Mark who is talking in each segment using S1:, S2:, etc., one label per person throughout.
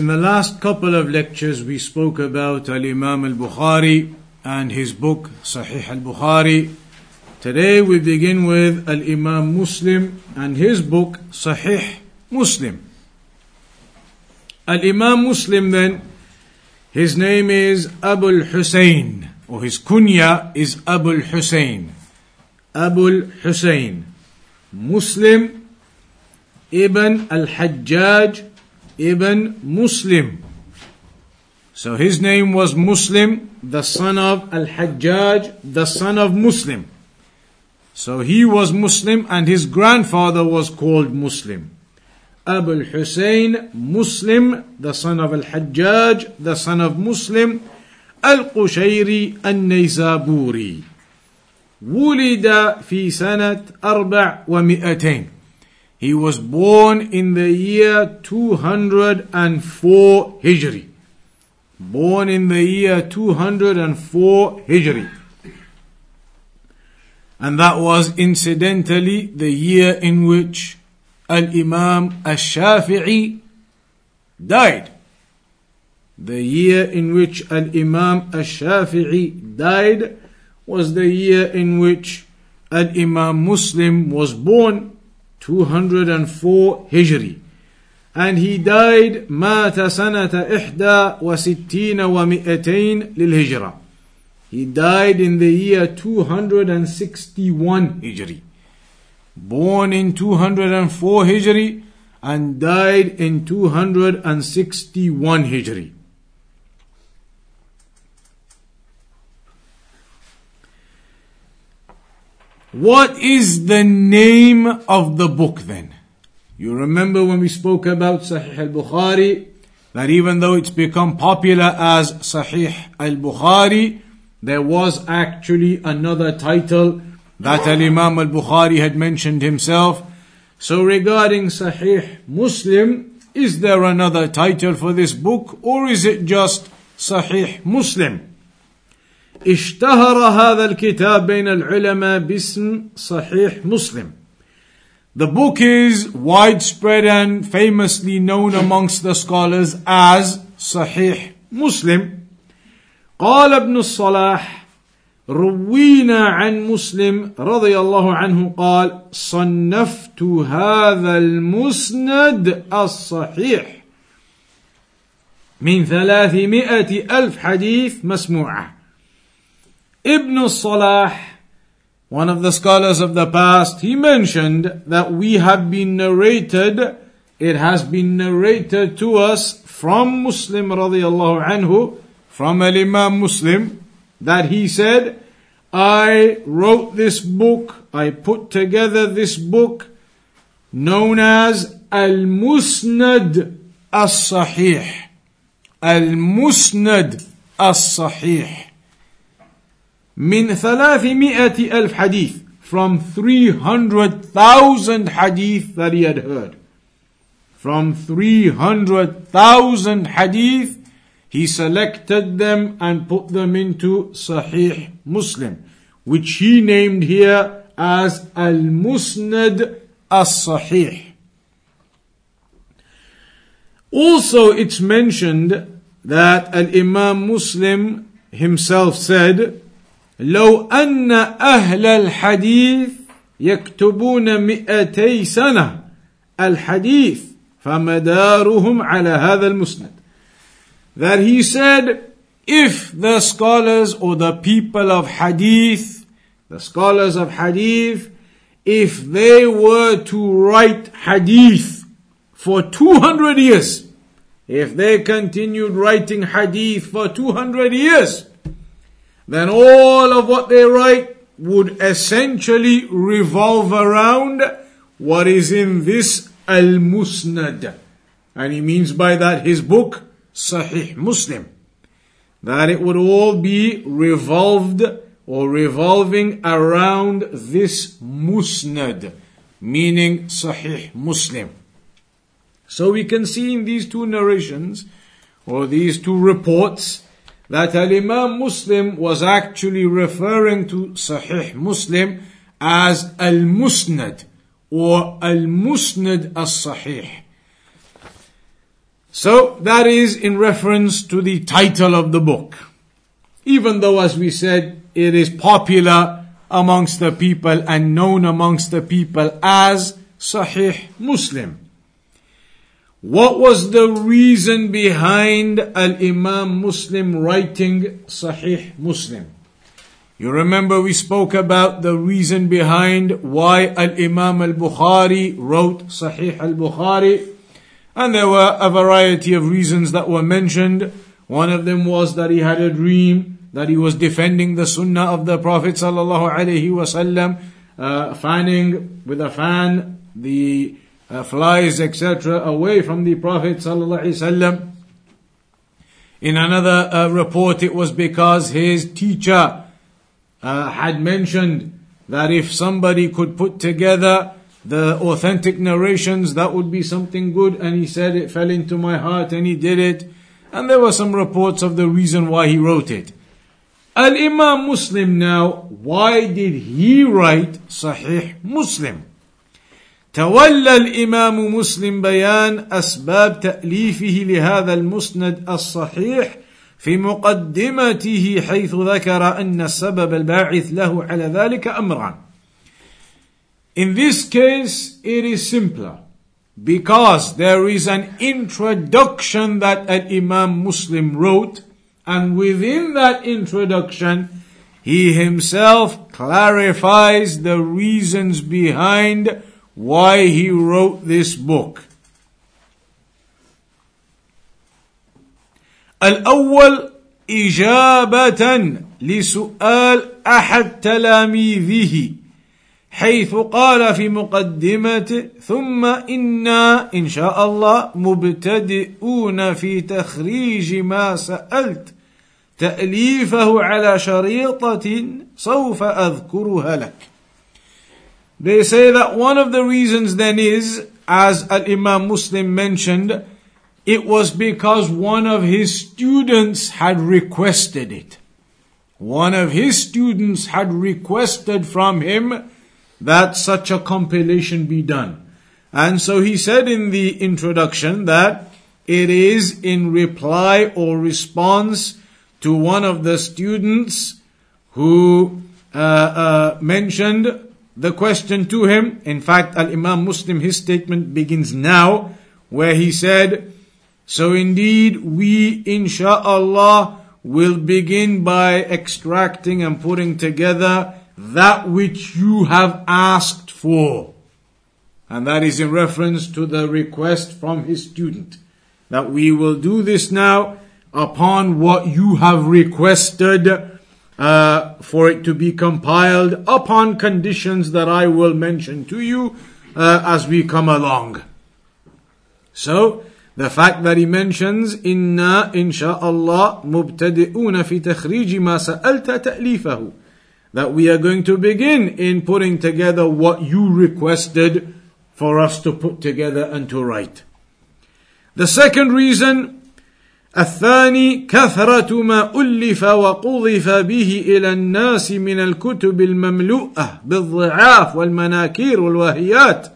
S1: In the last couple of lectures, we spoke about Al Imam al Bukhari and his book Sahih al Bukhari. Today we begin with Al Imam Muslim and his book Sahih Muslim. Al Imam Muslim then, his name is Abu al Hussein, or his kunya is Abu al Hussein. Abu al Hussein. Muslim ibn al Hajjaj ibn Muslim. So his name was Muslim, the son of Al Hajjaj, the son of Muslim. So he was Muslim and his grandfather was called Muslim. Abu al-Hussein, Muslim, the son of Al-Hajjaj, the son of Muslim, Al-Qushayri النيسابوري ولد في سنة أربع ومئتين he was born in the year 204 Hijri. Born in the year 204 Hijri. And that was incidentally the year in which Al Imam Al Shafi'i died. The year in which Al Imam Al Shafi'i died was the year in which Al Imam Muslim was born, 204 Hijri. And he died مات سنة إحدى وستين ومئتين للهجرة. He died in the year 261 Hijri. Born in 204 Hijri and died in 261 Hijri. What is the name of the book then? You remember when we spoke about Sahih al-Bukhari, that even though it's become popular as Sahih al-Bukhari, there was actually another title that al-Imam al-Bukhari had mentioned himself. So regarding Sahih Muslim, is there another title for this book or is it just Sahih Muslim? اشتهر هذا الكتاب بين العلماء باسم صحيح مسلم. The book is widespread and famously known amongst the scholars as Sahih Muslim. قال ابن الصلاح روينا عن مسلم رضي الله عنه قال صنفت هذا المسند الصحيح من ثلاثمائة ألف حديث مسموعة Ibn Salah, one of the scholars of the past, he mentioned that we have been narrated, it has been narrated to us from Muslim radiallahu anhu, from Al Imam Muslim, that he said, I wrote this book, I put together this book known as Al Musnad As Sahih. Al Musnad As Sahih. من ثلاثمائة ألف حديث from 300,000 hadith that he had heard. From 300,000 hadith, he selected them and put them into Sahih Muslim, which he named here as Al Musnad As Sahih. Also, it's mentioned that Al Imam Muslim himself said, لو أن أهل الحديث يكتبون مئتي سنة الحديث فمدارهم على هذا المسند that he said if the scholars or the people of hadith the scholars of hadith if they were to write hadith for 200 years if they continued writing hadith for 200 years then all of what they write would essentially revolve around what is in this Al Musnad. And he means by that his book, Sahih Muslim. that it would all be revolved or revolving around this musnad, meaning Sahih Muslim. So we can see in these two narrations, or these two reports, that Al Imam Muslim was actually referring to Sahih Muslim as Al Musnad or Al Musnad As Sahih. So that is in reference to the title of the book. Even though, as we said, it is popular amongst the people and known amongst the people as Sahih Muslim. What was the reason behind Al Imam Muslim writing Sahih Muslim? You remember we spoke about the reason behind why Al Imam Al Bukhari wrote Sahih Al Bukhari, and there were a variety of reasons that were mentioned. One of them was that he had a dream that he was defending the Sunnah of the Prophet sallallahu alaihi wasallam, uh, fanning with a fan the uh, flies, etc., away from the Prophet ﷺ. In another uh, report, it was because his teacher uh, had mentioned that if somebody could put together the authentic narrations, that would be something good, and he said it fell into my heart and he did it. And there were some reports of the reason why he wrote it. Al Imam Muslim now, why did he write Sahih Muslim? تولى الإمام مسلم بيان أسباب تأليفه لهذا المسند الصحيح في مقدمته حيث ذكر أن السبب الباعث له على ذلك أمران. In this case, it is simpler because there is an introduction that an Imam Muslim wrote, and within that introduction, he himself clarifies the reasons behind why he wrote this book. الأول إجابة لسؤال أحد تلاميذه حيث قال في مقدمته ثم إنا إن شاء الله مبتدئون في تخريج ما سألت تأليفه على شريطة سوف أذكرها لك They say that one of the reasons then is, as Al Imam Muslim mentioned, it was because one of his students had requested it. One of his students had requested from him that such a compilation be done. And so he said in the introduction that it is in reply or response to one of the students who uh, uh, mentioned the question to him. In fact, Al Imam Muslim, his statement begins now, where he said, So indeed, we, insha'Allah, will begin by extracting and putting together that which you have asked for. And that is in reference to the request from his student. That we will do this now upon what you have requested uh, for it to be compiled upon conditions that I will mention to you uh, as we come along. So, the fact that he mentions إنا إن شاء الله مبتدئون في تخريج ما سألت تأليفه that we are going to begin in putting together what you requested for us to put together and to write. The second reason الثاني كثرة ما ألف وقذف به إلى الناس من الكتب المملوءة بالضعاف والمناكير والواهيات.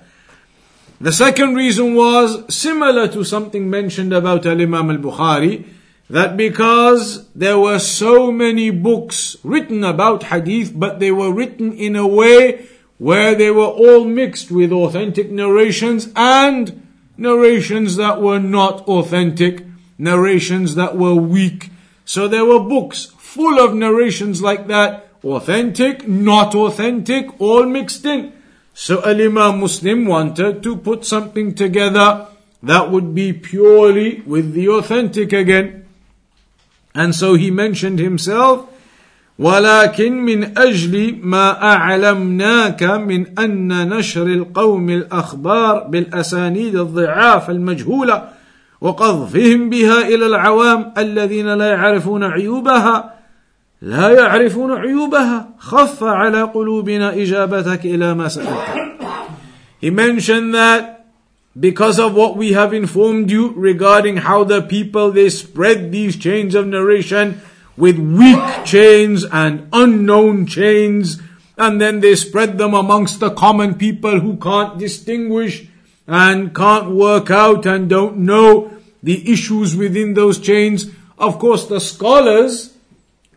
S1: The second reason was similar to something mentioned about Al-Imam al-Bukhari, that because there were so many books written about hadith, but they were written in a way where they were all mixed with authentic narrations and narrations that were not authentic narrations that were weak. So there were books full of narrations like that, authentic, not authentic, all mixed in. So Al Imam Muslim wanted to put something together that would be purely with the authentic again. And so he mentioned himself, ولكن من أجل ما أعلمناك من أن نشر القوم الأخبار بالأسانيد الضعاف المجهولة وقذفهم بها إلى العوام الذين لا يعرفون عيوبها لا يعرفون عيوبها خف على قلوبنا إجابتك إلى ما سألت He mentioned that because of what we have informed you regarding how the people they spread these chains of narration with weak chains and unknown chains and then they spread them amongst the common people who can't distinguish and can't work out and don't know the issues within those chains. Of course, the scholars,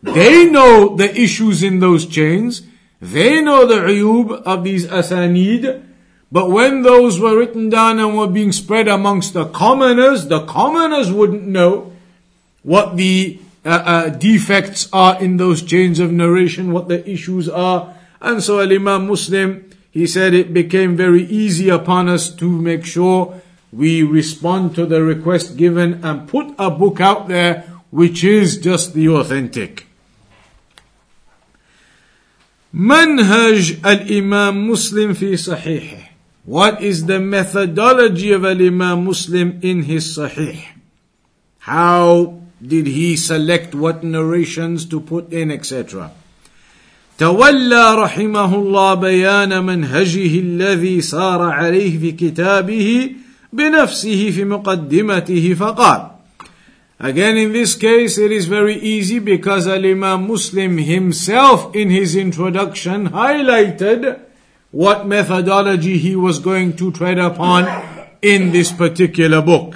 S1: they know the issues in those chains. They know the ayub of these asanid. But when those were written down and were being spread amongst the commoners, the commoners wouldn't know what the uh, uh, defects are in those chains of narration, what the issues are. And so Imam Muslim, he said it became very easy upon us to make sure we respond to the request given and put a book out there which is just the authentic. منهج الإمام مسلم في صحيحه what is the methodology of Al-Imam Muslim in his Sahih? How did he select what narrations to put in, etc.? تولى رحمه الله بيان منهجه الذي سار عليه في كتابه بنفسه في مقدمته فقال Again, in this case, it is very easy because Al-Imam Muslim himself in his introduction highlighted what methodology he was going to tread upon in this particular book.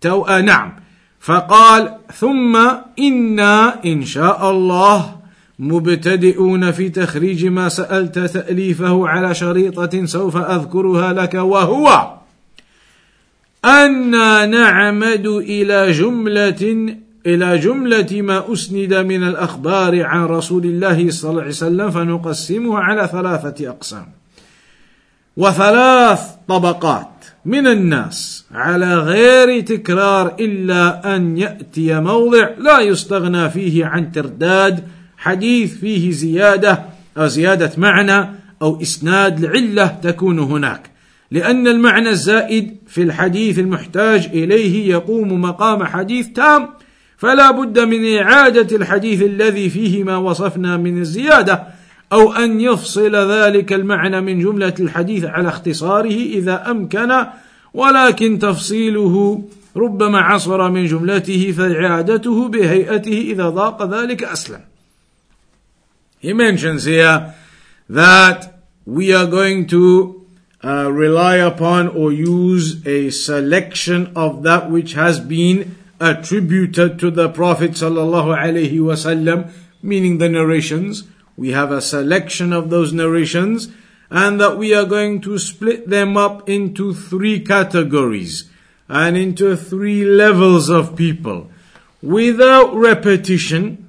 S1: تو نعم فقال ثم إنا إن شاء الله مبتدئون في تخريج ما سألت تأليفه على شريطة سوف أذكرها لك وهو أنا نعمد إلى جملة إلى جملة ما أسند من الأخبار عن رسول الله صلى الله عليه وسلم فنقسمه على ثلاثة أقسام. وثلاث طبقات من الناس على غير تكرار إلا أن يأتي موضع لا يستغنى فيه عن ترداد حديث فيه زيادة أو زيادة معنى أو إسناد لعلة تكون هناك لأن المعنى الزائد في الحديث المحتاج إليه يقوم مقام حديث تام فلا بد من إعادة الحديث الذي فيه ما وصفنا من الزيادة أو أن يفصل ذلك المعنى من جملة الحديث على اختصاره إذا أمكن ولكن تفصيله ربما عصر من جملته فإعادته بهيئته إذا ضاق ذلك أسلم. He mentions here that we are going to uh, rely upon or use a selection of that which has been attributed to the Prophet sallallahu meaning the narrations. We have a selection of those narrations, and that we are going to split them up into three categories and into three levels of people without repetition.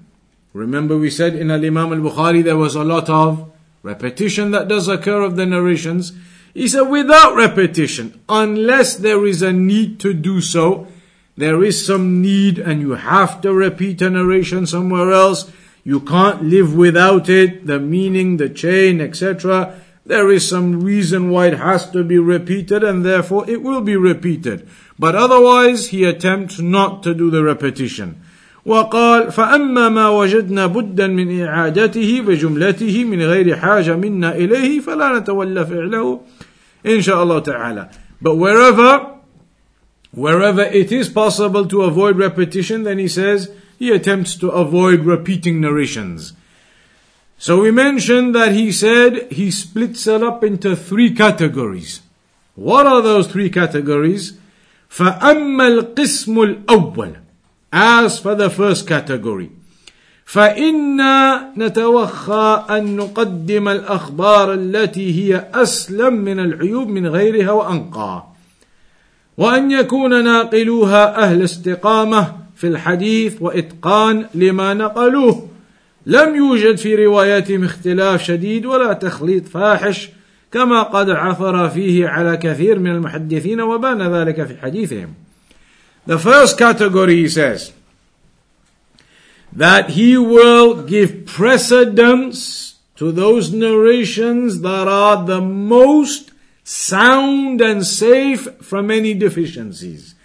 S1: Remember, we said in Al Imam al Bukhari there was a lot of repetition that does occur of the narrations. He said, without repetition, unless there is a need to do so, there is some need and you have to repeat a narration somewhere else. You can't live without it, the meaning, the chain, etc. There is some reason why it has to be repeated and therefore it will be repeated. But otherwise, he attempts not to do the repetition. وقال فأما ما وجدنا بدا من إعادته وجملته من غير حاجة منا إليه فلا نتولى فعله إن شاء الله تعالى. But wherever Wherever it is possible to avoid repetition, then he says he attempts to avoid repeating narrations. So we mentioned that he said he splits it up into three categories. What are those three categories? فأما القسم الأول As for the first category فإنا نتوخى أن نقدم الأخبار التي هي أسلم من العيوب من غيرها وأنقى وأن يكون ناقلوها أهل استقامة في الحديث وإتقان لما نقلوه لم يوجد في رواياتهم اختلاف شديد ولا تخليط فاحش كما قد عثر فيه على كثير من المحدثين وبان ذلك في حديثهم. The first category he says that he will give precedence to those narrations that are the most sound and safe from any deficiencies.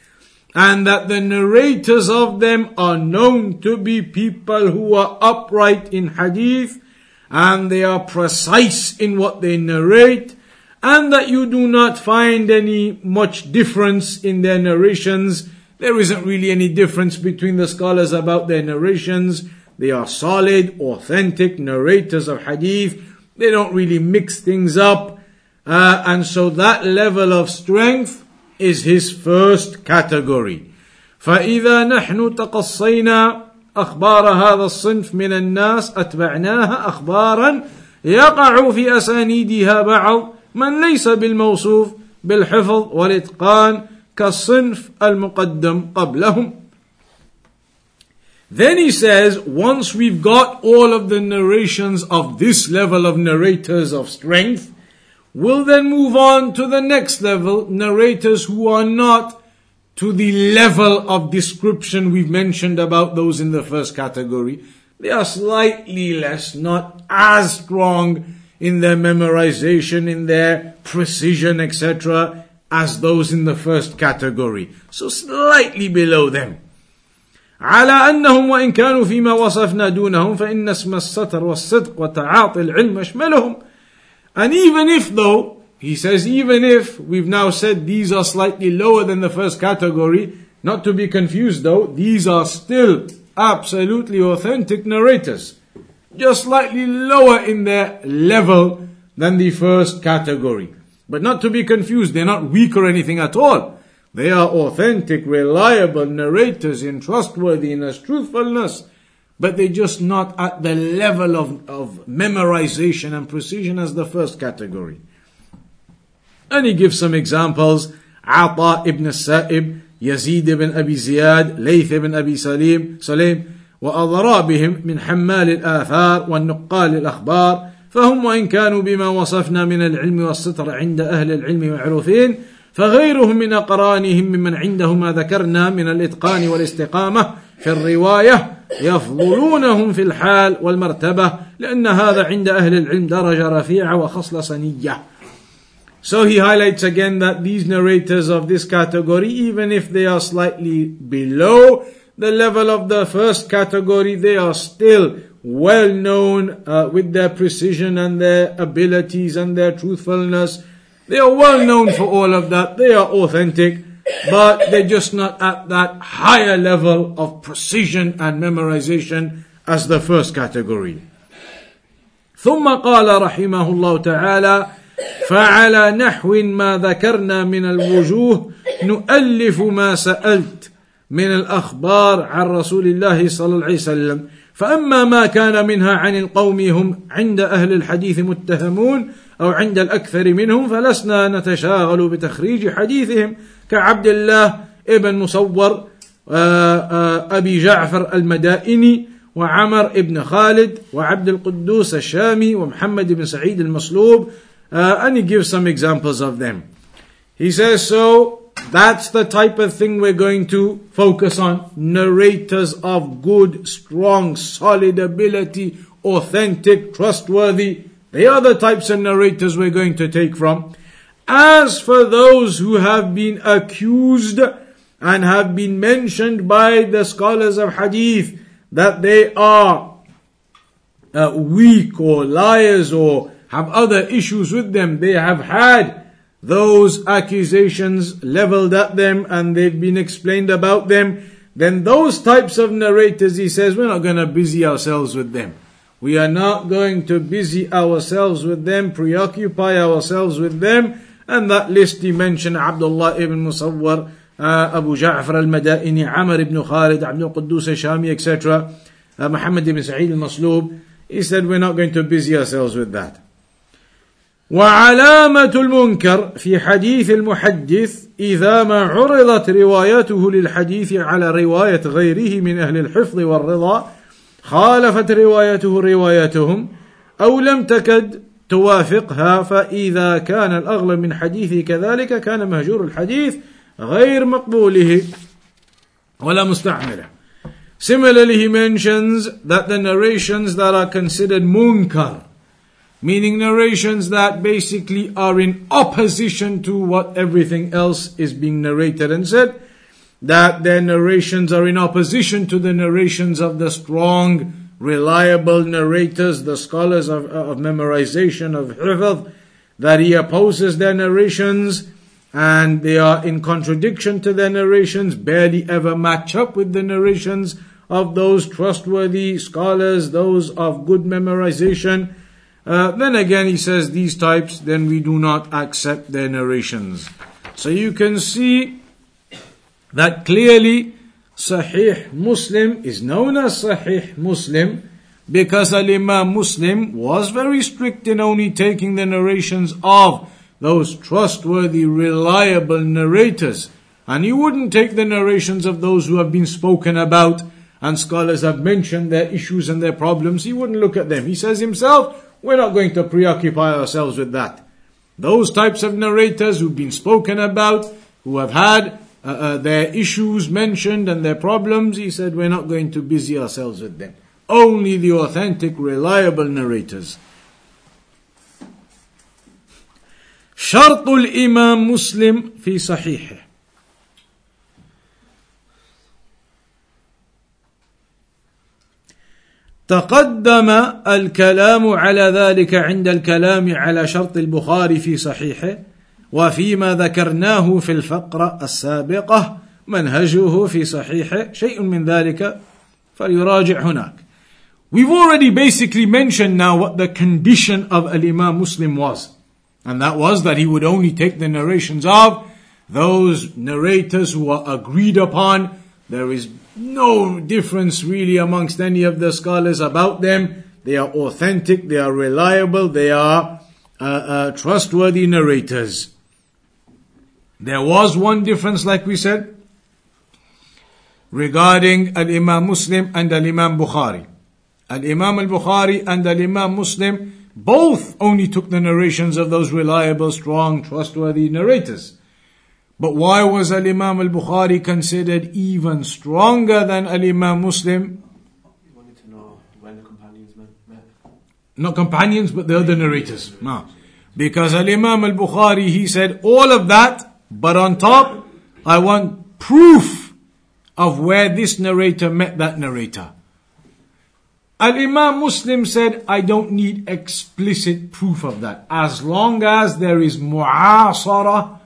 S1: and that the narrators of them are known to be people who are upright in hadith and they are precise in what they narrate and that you do not find any much difference in their narrations. There isn't really any difference between the scholars about their narrations. They are solid, authentic narrators of hadith. They don't really mix things up. Uh, and so that level of strength is his first category. فإذا نحن تقصينا أخبار هذا الصنف من الناس أتبعناها أخبارا يقع في أسانيدها بعض من ليس بالموصوف بالحفظ والإتقان كالصنف المقدم قبلهم Then he says, once we've got all of the narrations of this level of narrators of strength, we'll then move on to the next level, narrators who are not to the level of description we've mentioned about those in the first category. They are slightly less, not as strong in their memorization, in their precision, etc., as those in the first category. So slightly below them. على أنهم وإن كانوا فيما وصفنا دونهم فإن اسم الستر والصدق وتعاطي العلم أشملهم and even if though he says even if we've now said these are slightly lower than the first category not to be confused though these are still absolutely authentic narrators just slightly lower in their level than the first category but not to be confused they're not weak or anything at all they are authentic, reliable narrators in trustworthiness, truthfulness, but they're just not at the level of, of memorization and precision as the first category. And he gives some examples. عطاء ibn السائب يزيد بن أبي زياد ليث بن أبي سليم سليم وأضرابهم من حمال الآثار والنقال الأخبار فهم وإن كانوا بما وصفنا من العلم والستر عند أهل العلم معروفين فغيرهم من أقرانهم ممن عنده ما ذكرنا من الإتقان والاستقامة في الرواية يفضلونهم في الحال والمرتبة لأن هذا عند أهل العلم درجة رفيعة وخصلة صنية. So he highlights again that these narrators of this category, even if they are slightly below the level of the first category, they are still well known uh, with their precision and their abilities and their truthfulness They are well known for all of that. They are authentic, but they're just not at that higher level of precision and memorization as the first category. ثم قال رحمه الله تعالى فعلى نحو ما ذكرنا من الوجوه نؤلف ما سألت من الأخبار عن رسول الله صلى الله عليه وسلم فأما ما كان منها عن القوم هم عند أهل الحديث متهمون أو عند الأكثر منهم فلسنا نتشاغل بتخريج حديثهم كعبد الله ابن مصور أبي جعفر المدائني وعمر ابن خالد وعبد القدوس الشامي ومحمد بن سعيد المصلوب uh, and he gives some examples of them. He says, so that's the type of thing we're going to focus on. Narrators of good, strong, solid ability, authentic, trustworthy. They are the types of narrators we're going to take from. As for those who have been accused and have been mentioned by the scholars of hadith that they are uh, weak or liars or have other issues with them, they have had those accusations leveled at them and they've been explained about them, then those types of narrators, he says, we're not going to busy ourselves with them. We are not going to busy ourselves with them, preoccupy ourselves with them. And that list he mentioned Abdullah ibn Musawwar, uh, Abu Ja'far al-Madaini, Amr ibn Khalid, Abdul Quddus al-Shami, etc. Uh, Muhammad ibn Sa'id al-Maslub. He said we're not going to busy ourselves with that. وعلامة المنكر في حديث المحدث إذا ما عرضت روايته للحديث على رواية غيره من أهل الحفظ والرضا خالفت روايته روايتهم أو لم تكد توافقها فإذا كان الأغلب من حديثه كذلك كان مهجور الحديث غير مقبوله ولا مستعمله. Similarly, he mentions that the narrations that are considered munkar, meaning narrations that basically are in opposition to what everything else is being narrated and said, that their narrations are in opposition to the narrations of the strong, reliable narrators, the scholars of, uh, of memorization, of hifz, that he opposes their narrations and they are in contradiction to their narrations, barely ever match up with the narrations of those trustworthy scholars, those of good memorization. Uh, then again, he says these types, then we do not accept their narrations. So you can see that clearly Sahih Muslim is known as Sahih Muslim because Al Imam Muslim was very strict in only taking the narrations of those trustworthy, reliable narrators. And he wouldn't take the narrations of those who have been spoken about and scholars have mentioned their issues and their problems. He wouldn't look at them. He says himself, we're not going to preoccupy ourselves with that. Those types of narrators who've been spoken about, who have had uh, uh, their issues mentioned and their problems, he said, we're not going to busy ourselves with them. Only the authentic, reliable narrators. شرط الإمام مسلم في صحيحه تقدم الكلام على ذلك عند الكلام على شرط البخاري في صحيحه وفيما ذكرناه في الفقرة السابقة منهجه في صحيحه شيء من ذلك فليراجع هناك We've already basically mentioned now what the condition of Al-Imam Muslim was. And that was that he would only take the narrations of those narrators who are agreed upon. There is no difference really amongst any of the scholars about them. They are authentic, they are reliable, they are uh, uh, trustworthy narrators. There was one difference, like we said, regarding Al Imam Muslim and Al Imam Bukhari. Al Imam al Bukhari and Al Imam Muslim both only took the narrations of those reliable, strong, trustworthy narrators. But why was Al Imam al Bukhari considered even stronger than Al Imam Muslim?
S2: He wanted to know when the companions met.
S1: Not companions, but the other narrators. No. Because Al Imam al Bukhari, he said all of that, but on top, I want proof of where this narrator met that narrator. Al Imam Muslim said, I don't need explicit proof of that. As long as there is mu'asara,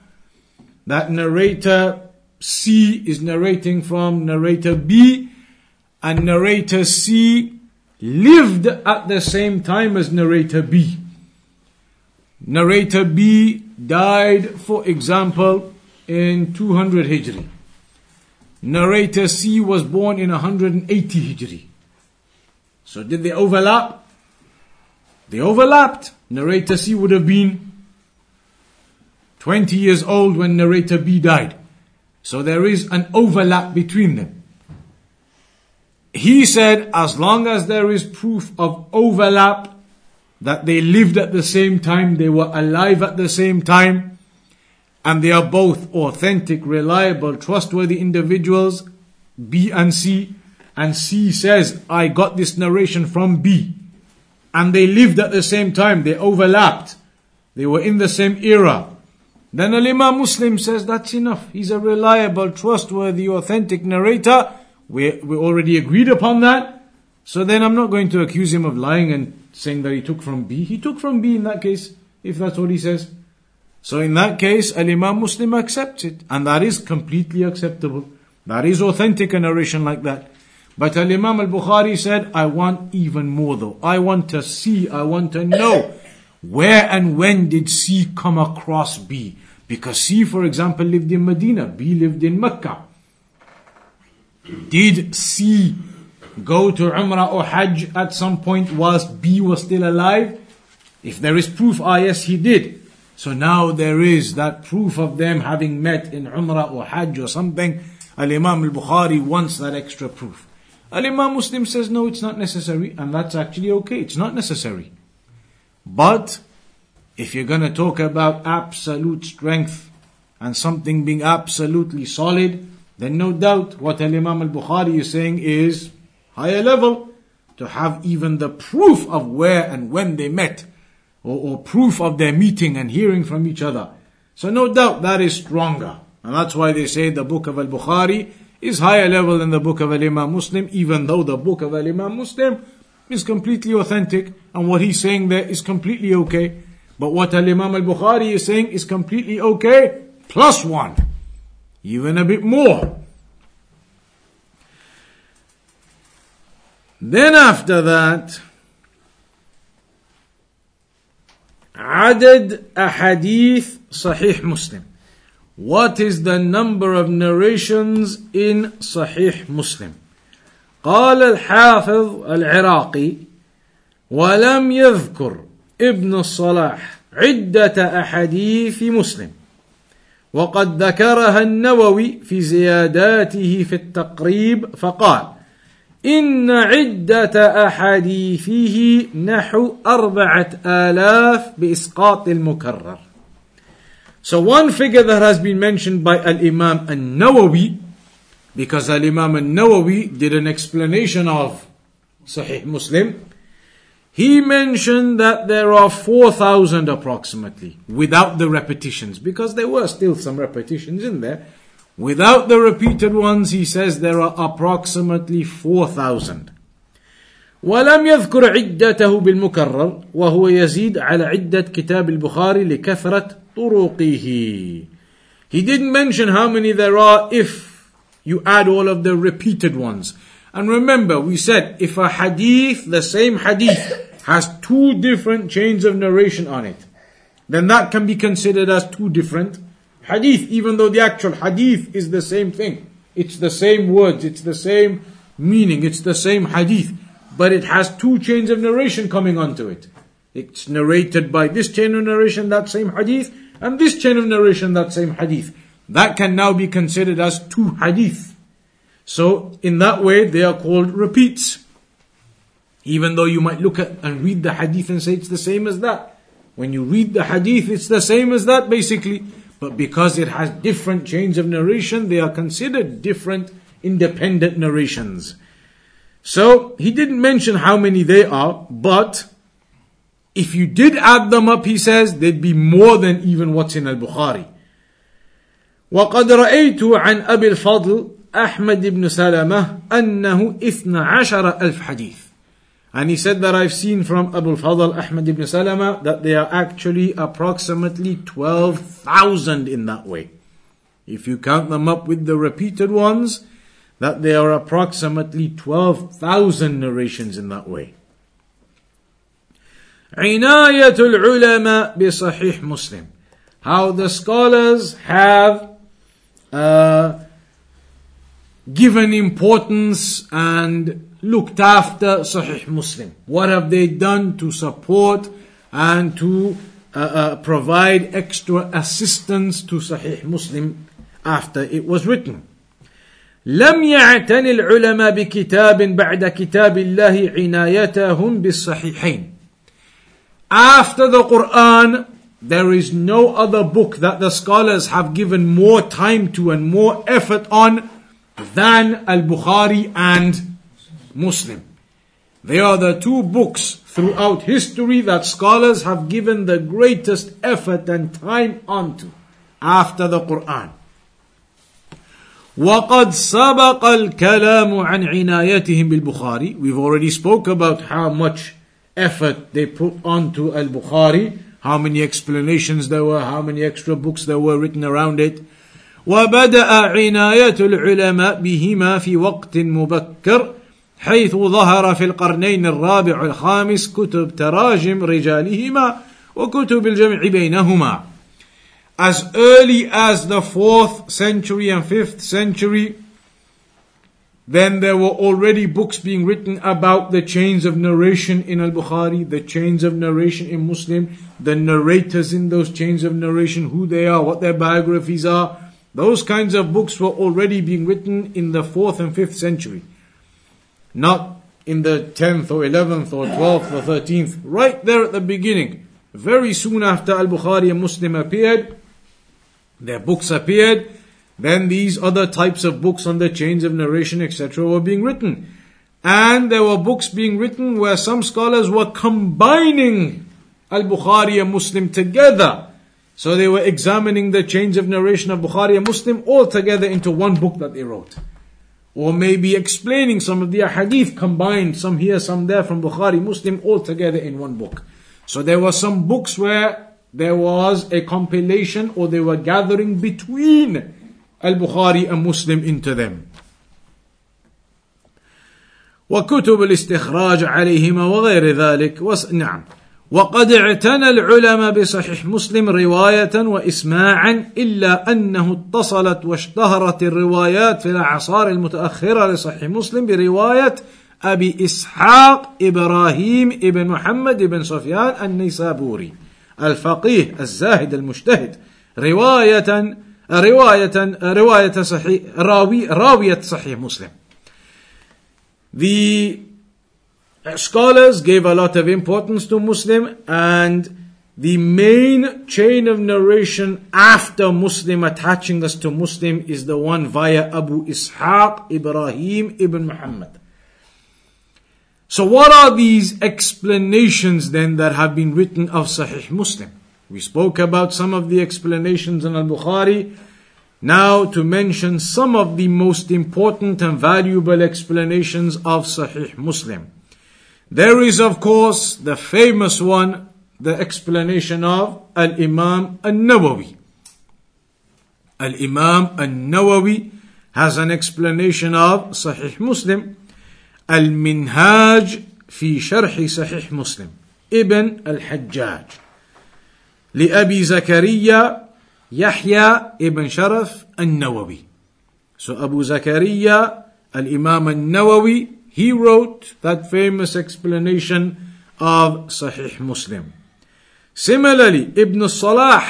S1: that narrator C is narrating from narrator B, and narrator C lived at the same time as narrator B. Narrator B died, for example, in 200 Hijri. Narrator C was born in 180 Hijri. So did they overlap? They overlapped. Narrator C would have been 20 years old when narrator B died. So there is an overlap between them. He said, as long as there is proof of overlap, that they lived at the same time, they were alive at the same time, and they are both authentic, reliable, trustworthy individuals, B and C, and C says, I got this narration from B. And they lived at the same time, they overlapped. They were in the same era. Then Al Imam Muslim says that's enough. He's a reliable, trustworthy, authentic narrator. We, we already agreed upon that. So then I'm not going to accuse him of lying and saying that he took from B. He took from B in that case, if that's what he says. So in that case, Al Imam Muslim accepts it. And that is completely acceptable. That is authentic a narration like that. But Al Imam al Bukhari said, I want even more though. I want to see, I want to know where and when did C come across B? Because C, for example, lived in Medina, B lived in Mecca. Did C go to Umrah or Hajj at some point whilst B was still alive? If there is proof, ah yes, he did. So now there is that proof of them having met in Umrah or Hajj or something. Al Imam al Bukhari wants that extra proof. Al Imam Muslim says, no, it's not necessary, and that's actually okay. It's not necessary. But if you're going to talk about absolute strength and something being absolutely solid, then no doubt what Al Imam al Bukhari is saying is higher level to have even the proof of where and when they met, or, or proof of their meeting and hearing from each other. So no doubt that is stronger. And that's why they say the book of Al-Bukhari is higher level than the book of Al-Imam Muslim, even though the book of Al-Imam Muslim is completely authentic and what he's saying there is completely okay. But what Al-Imam Al-Bukhari is saying is completely okay, plus one. Even a bit more. Then after that, عدد أحاديث صحيح مسلم What is the number of narrations in صحيح مسلم قال الحافظ العراقي ولم يذكر ابن الصلاح عدة أحاديث مسلم وقد ذكرها النووي في زياداته في التقريب فقال إن عدة أحاديثه نحو أربعة آلاف بإسقاط المكرر. So one figure that has been mentioned by Al-Imam An-Nawawi because Al-Imam An-Nawawi did an explanation of Sahih Muslim he mentioned that there are 4,000 approximately without the repetitions because there were still some repetitions in there Without the repeated ones, he says there are approximately 4,000. ولم يذكر عدته بالمكرر وهو يزيد على عدة كتاب البخاري لكثرة طرقه. He didn't mention how many there are if you add all of the repeated ones. And remember, we said if a hadith, the same hadith, has two different chains of narration on it, then that can be considered as two different hadith, even though the actual hadith is the same thing. It's the same words, it's the same meaning, it's the same hadith, but it has two chains of narration coming onto it. It's narrated by this chain of narration, that same hadith, and this chain of narration, that same hadith. That can now be considered as two hadith. So, in that way, they are called repeats. Even though you might look at and read the hadith and say it's the same as that. When you read the hadith, it's the same as that basically. But because it has different chains of narration, they are considered different independent narrations. So he didn't mention how many they are, but if you did add them up, he says, they'd be more than even what's in Al-Bukhari. وقد رأيت عن أبي الفضل أحمد بن سلمة أنه إثنى عشر ألف حديث and he said that I've seen from Abu Fadl Ahmad ibn Salama that they are actually approximately 12,000 in that way. If you count them up with the repeated ones, that there are approximately 12,000 narrations in that way. عناية العلماء بصحيح مسلم How the scholars have uh, given importance and looked after Sahih Muslim? What have they done to support and to uh, uh, provide extra assistance to Sahih Muslim after it was written? لم يعتن العلماء بكتاب بعد كتاب الله عنايتهم بالصحيحين. After the Quran, there is no other book that the scholars have given more time to and more effort on than Al Bukhari and Muslim. They are the two books throughout history that scholars have given the greatest effort and time onto after the Quran. وقد سبق الكلام عن عنايتهم بالبخاري We've already spoke about how much effort they put onto al-Bukhari, how many explanations there were, how many extra books there were written around it. وبدأ عناية العلماء بهما في وقت مبكر حيث ظهر في القرنين الرابع والخامس كتب تراجم رجالهما وكتب الجمع بينهما as early as the 4th century and 5th century then there were already books being written about the chains of narration in Al-Bukhari, the chains of narration in Muslim, the narrators in those chains of narration, who they are, what their biographies are. Those kinds of books were already being written in the 4th and 5th century not in the 10th or 11th or 12th or 13th, right there at the beginning. Very soon after Al Bukhari and Muslim appeared, their books appeared, then these other types of books on the chains of narration, etc., were being written. And there were books being written where some scholars were combining Al Bukhari and Muslim together So they were examining the chains of narration of Bukhari and Muslim all together into one book that they wrote. Or maybe explaining some of the hadith combined, some here, some there from Bukhari, Muslim, all together in one book. So there were some books where there was a compilation or they were gathering between Al-Bukhari and Muslim into them. وكتب الاستخراج عليهما وغير ذلك وس... نعم وقد اعتنى العلماء بصحيح مسلم رواية وإسماعا إلا أنه اتصلت واشتهرت الروايات في الأعصار المتأخرة لصحيح مسلم برواية أبي إسحاق إبراهيم ابن محمد بن سفيان النيسابوري الفقيه الزاهد المجتهد رواية رواية رواية صحيح راوي راوية صحيح مسلم The scholars gave a lot of importance to Muslim and the main chain of narration after Muslim attaching us to Muslim is the one via Abu Ishaq Ibrahim ibn Muhammad. So what are these explanations then that have been written of Sahih Muslim? We spoke about some of the explanations in Al-Bukhari. Now to mention some of the most important and valuable explanations of Sahih Muslim. There is, of course, the famous one, the explanation of Al Imam Al Nawawi. Al Imam Al Nawawi has an explanation of Sahih Muslim. Al Minhaj fi Sharhi Sahih Muslim. Ibn Al Hajjaj. لأبي زكريا يحيى ابن شرف النووي. So Abu Zakaria, Al-Imam al-Nawawi, he wrote that famous explanation of Sahih Muslim. Similarly, Ibn Salah,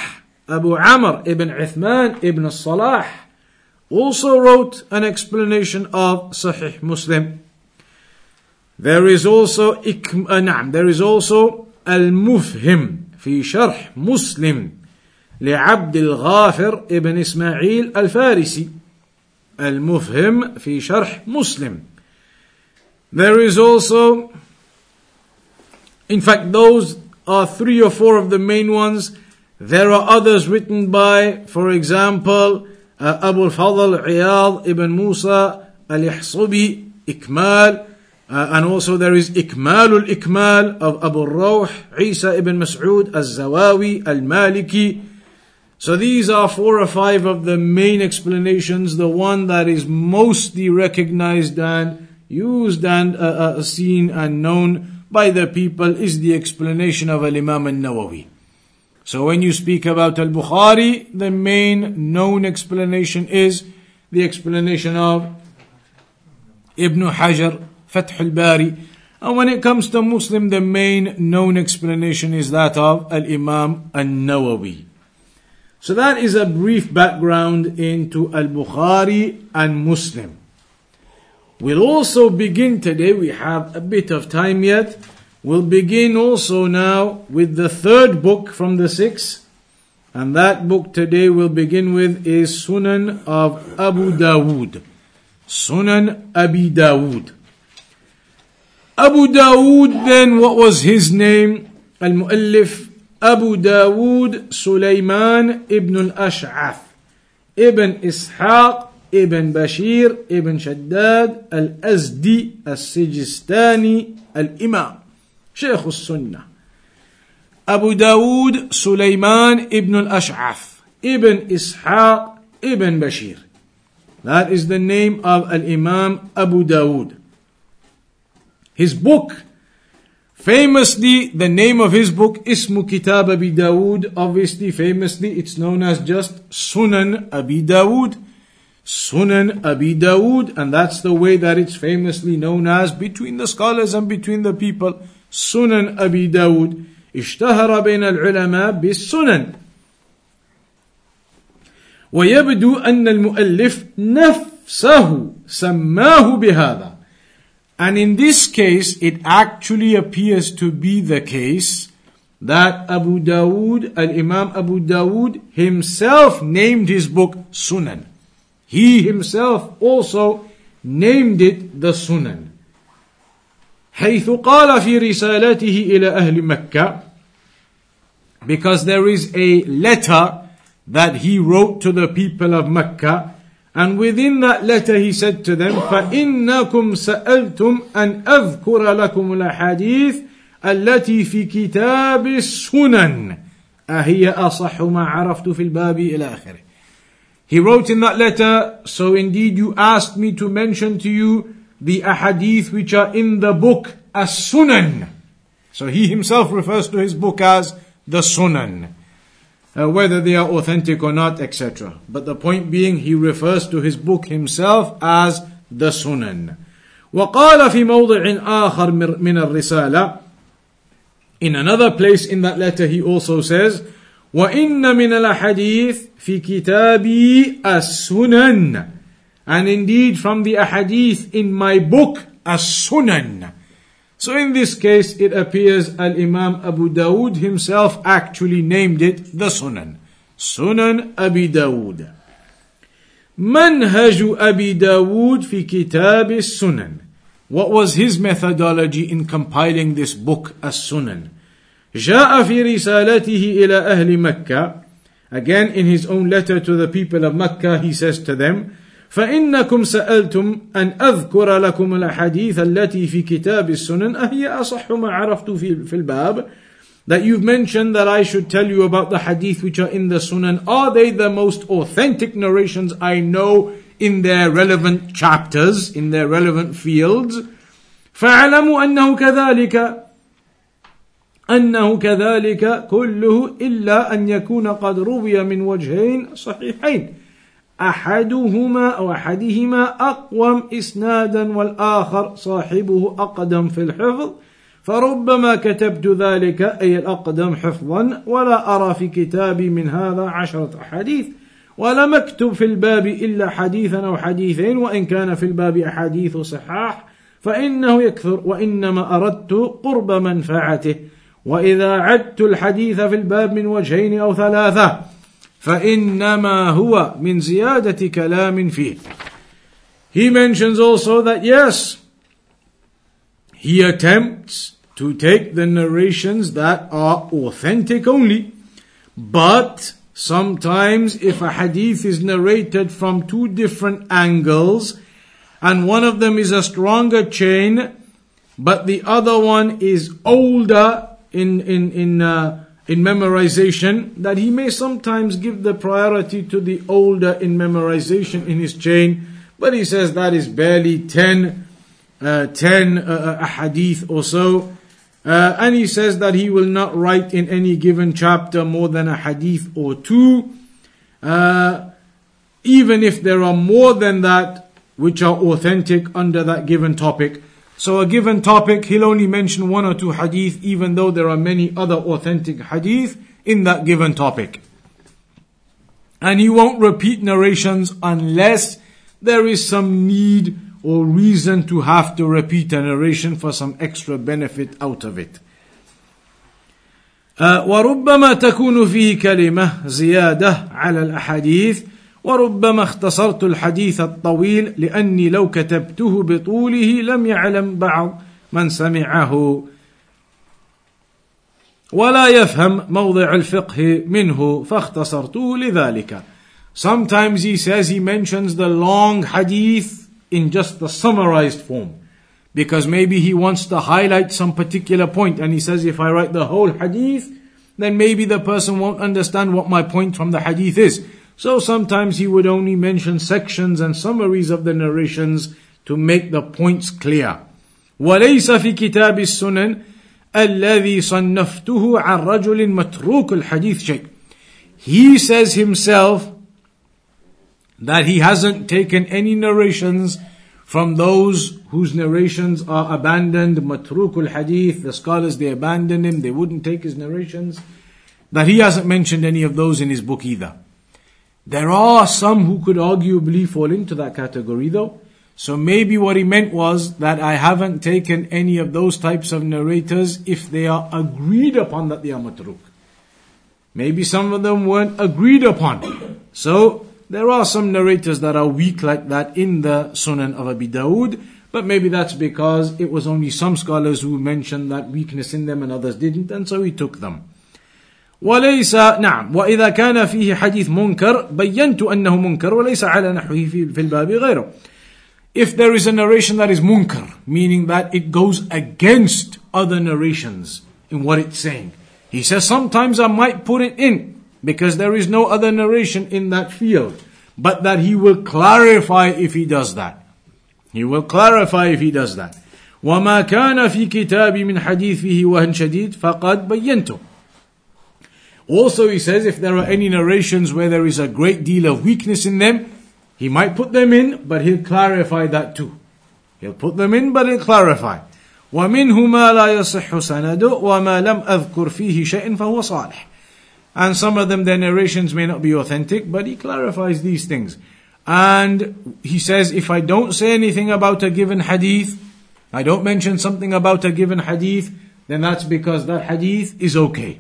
S1: Abu Amr ibn Uthman ibn Salah, also wrote an explanation of Sahih Muslim. There is also uh, there is also Al-Mufhim في شرح مسلم لعبد الغافر ابن إسماعيل الفارسي المفهم في شرح مسلم There is also, in fact, those are three or four of the main ones. There are others written by, for example, uh, Abu al-Fadl Iyad ibn Musa al-Ihsubi, Ikmal, uh, and also there is Ikmal al-Ikmal of Abu al-Rawh, Isa ibn Mas'ud al-Zawawi, al-Maliki. So these are four or five of the main explanations. The one that is mostly recognized and used and uh, uh, seen and known by the people is the explanation of Al-Imam al-Nawawi. So when you speak about Al-Bukhari, the main known explanation is the explanation of Ibn Hajar, Fath al-Bari. And when it comes to Muslim, the main known explanation is that of Al-Imam al-Nawawi. So that is a brief background into Al-Bukhari and Muslim. We'll also begin today, we have a bit of time yet. We'll begin also now with the third book from the six. And that book today we'll begin with is Sunan of Abu Dawood. Sunan Abi Dawood. Abu Dawood then, what was his name? Al-Mu'allif Abu Dawood Sulaiman ibn al-Ash'ath ibn Ishaq ابن بشير ابن شداد الأزدي السجستاني الإمام شيخ السنة أبو داود سليمان ابن الأشعث ابن إسحاق ابن بشير That is the name of Al-Imam Abu Dawood. His book, famously, the name of his book, Ismu Kitab Abi Dawood, obviously, famously, it's known as just Sunan Abi Dawood. Sunan Abi Dawood, and that's the way that it's famously known as between the scholars and between the people. Sunan Abi Dawood. اشتهر بين العلماء بالسنن ويبدو أن المؤلف نفسه سماه بهذا and in this case it actually appears to be the case that Abu Dawood, Al-Imam Abu Dawood himself named his book Sunan he himself also named it the Sunan. حيث قال في رسالته إلى أهل مكة because there is a letter that he wrote to the people of Mecca and within that letter he said to them فإنكم سألتم أن أذكر لكم الأحاديث التي في كتاب السنن أهي أصح ما عرفت في الباب إلى آخره He wrote in that letter, so indeed you asked me to mention to you the ahadith which are in the book As-Sunan. So he himself refers to his book as the Sunan. Uh, whether they are authentic or not, etc. But the point being, he refers to his book himself as the Sunan. وقال في موضع آخر من الرسالة In another place in that letter he also says وإن من الأحاديث في كتابي السنن and indeed from the ahadith in my book as-sunan so in this case it appears al-imam Abu Dawood himself actually named it the sunan sunan Abi Dawood منهج أبي داود في كتاب السنن What was his methodology in compiling this book as-sunan جاء في رسالته إلى أهل مكة Again, in his own letter to the people of Mecca, he says to them, فإنكم سألتم أن أذكر لكم الأحاديث التي في كتاب السنن أهي أصح ما عرفت في, في الباب that you've mentioned that I should tell you about the hadith which are in the Sunan. Are they the most authentic narrations I know in their relevant chapters, in their relevant fields? فاعلموا أنه كذلك أنه كذلك كله إلا أن يكون قد روي من وجهين صحيحين أحدهما أو أحدهما أقوم إسنادا والآخر صاحبه أقدم في الحفظ فربما كتبت ذلك أي الأقدم حفظا ولا أرى في كتابي من هذا عشرة أحاديث ولم أكتب في الباب إلا حديثا أو حديثين وإن كان في الباب أحاديث صحاح فإنه يكثر وإنما أردت قرب منفعته وإذا عدت الحديث في الباب من وجهين أو ثلاثة فإنما هو من زيادة كلام فيه He mentions also that yes, he attempts to take the narrations that are authentic only, but sometimes if a hadith is narrated from two different angles, and one of them is a stronger chain, but the other one is older in in in uh, in memorization that he may sometimes give the priority to the older in memorization in his chain, but he says that is barely 10, uh, 10 uh, uh, hadith or so. Uh, and he says that he will not write in any given chapter more than a hadith or two, uh, even if there are more than that which are authentic under that given topic. So a given topic, he'll only mention one or two hadith, even though there are many other authentic hadith in that given topic. And he won't repeat narrations unless there is some need or reason to have to repeat a narration for some extra benefit out of it. Uh, وربما تكون فيه كلمة زيادة على الأحاديث وربما اختصرت الحديث الطويل لأني لو كتبته بطوله لم يعلم بعض من سمعه ولا يفهم موضع الفقه منه فاختصرته لذلك Sometimes he says he mentions the long hadith in just the summarized form. Because maybe he wants to highlight some particular point and he says if I write the whole hadith, then maybe the person won't understand what my point from the hadith is. So sometimes he would only mention sections and summaries of the narrations to make the points clear. وليس في كتاب السنن الذي صنفته عن رجل متروك الحديث شيء. He says himself that he hasn't taken any narrations from those whose narrations are abandoned, matrukul hadith, the scholars they abandoned him, they wouldn't take his narrations, that he hasn't mentioned any of those in his book either. There are some who could arguably fall into that category though. So maybe what he meant was that I haven't taken any of those types of narrators if they are agreed upon that they are matruk. Maybe some of them weren't agreed upon. So there are some narrators that are weak like that in the Sunan of Abi Dawood, but maybe that's because it was only some scholars who mentioned that weakness in them and others didn't, and so he took them. وليس نعم وإذا كان فيه حديث منكر بينت أنه منكر وليس على نحوه في, في الباب غيره If there is a narration that is munkar, meaning that it goes against other narrations in what it's saying, he says sometimes I might put it in because there is no other narration in that field, but that he will clarify if he does that. He will clarify if he does that. وما كان في كتابي من حديث فيه وهن شديد فقد بينته. Also he says if there are any narrations where there is a great deal of weakness in them, he might put them in, but he'll clarify that too. He'll put them in, but he'll clarify. ومنه ما لا يصح سنده وما لم أذكر فيه شيء فهو صالح. And some of them, their narrations may not be authentic, but he clarifies these things. And he says, if I don't say anything about a given hadith, I don't mention something about a given hadith, then that's because that hadith is okay.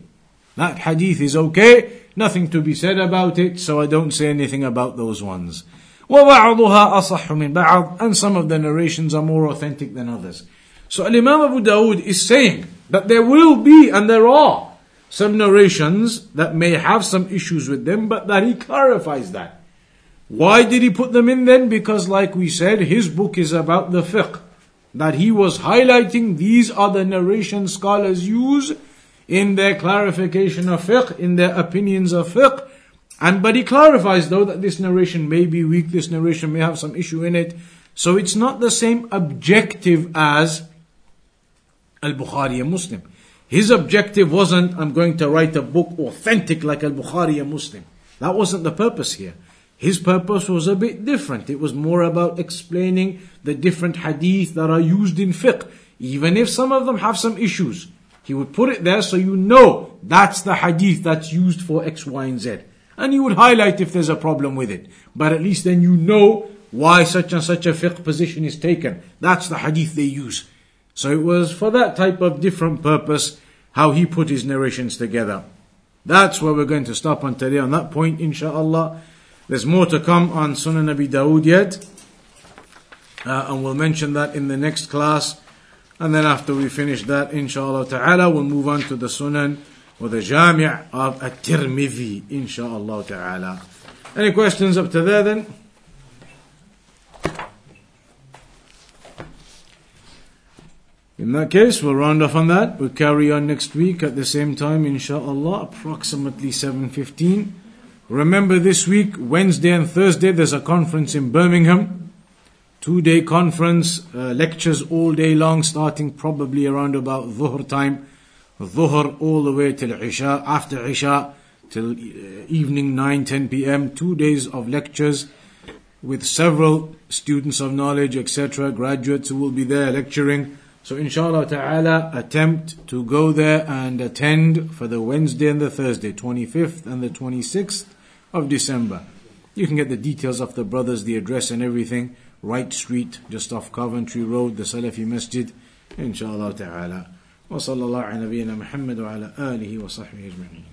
S1: That hadith is okay, nothing to be said about it, so I don't say anything about those ones. وَبَعْضُهَا أَصَحُّ مِنْ بَعْضٍ And some of the narrations are more authentic than others. So Imam Abu Dawood is saying that there will be and there are some narrations that may have some issues with them, but that he clarifies that. Why did he put them in then? Because like we said, his book is about the fiqh. That he was highlighting these are the narration scholars use in their clarification of fiqh, in their opinions of fiqh, and but he clarifies though that this narration may be weak, this narration may have some issue in it. So it's not the same objective as Al-Bukhari and Muslim. His objective wasn't, I'm going to write a book authentic like Al-Bukhari and Muslim. That wasn't the purpose here. His purpose was a bit different. It was more about explaining the different hadith that are used in fiqh. Even if some of them have some issues. He would put it there so you know that's the hadith that's used for X, Y, and Z. And you would highlight if there's a problem with it. But at least then you know why such and such a fiqh position is taken. That's the hadith they use. So it was for that type of different purpose how he put his narrations together. That's where we're going to stop on today on that point, inshallah. There's more to come on Sunan Abi Dawood yet. Uh, and we'll mention that in the next class. And then after we finish that, inshallah ta'ala, we'll move on to the Sunan or the Jami' of At-Tirmidhi, inshaAllah ta'ala. Any questions up to there then? In that case, we'll round off on that. We'll carry on next week at the same time, inshaAllah, approximately 7.15. Remember this week, Wednesday and Thursday, there's a conference in Birmingham. Two-day conference, uh, lectures all day long, starting probably around about Dhuhr time. Dhuhr all the way till Isha, after Isha till uh, evening 9, 10 p.m. Two days of lectures with several students of knowledge, etc., graduates who will be there lecturing. So inshallah ta'ala, attempt to go there and attend for the Wednesday and the Thursday, 25th and the 26th of December. You can get the details of the brothers, the address and everything. Wright Street, just off Coventry Road, the Salafi Masjid. Inshallah ta'ala. وصلى الله على نبينا محمد وعلى آله وصحبه أجمعين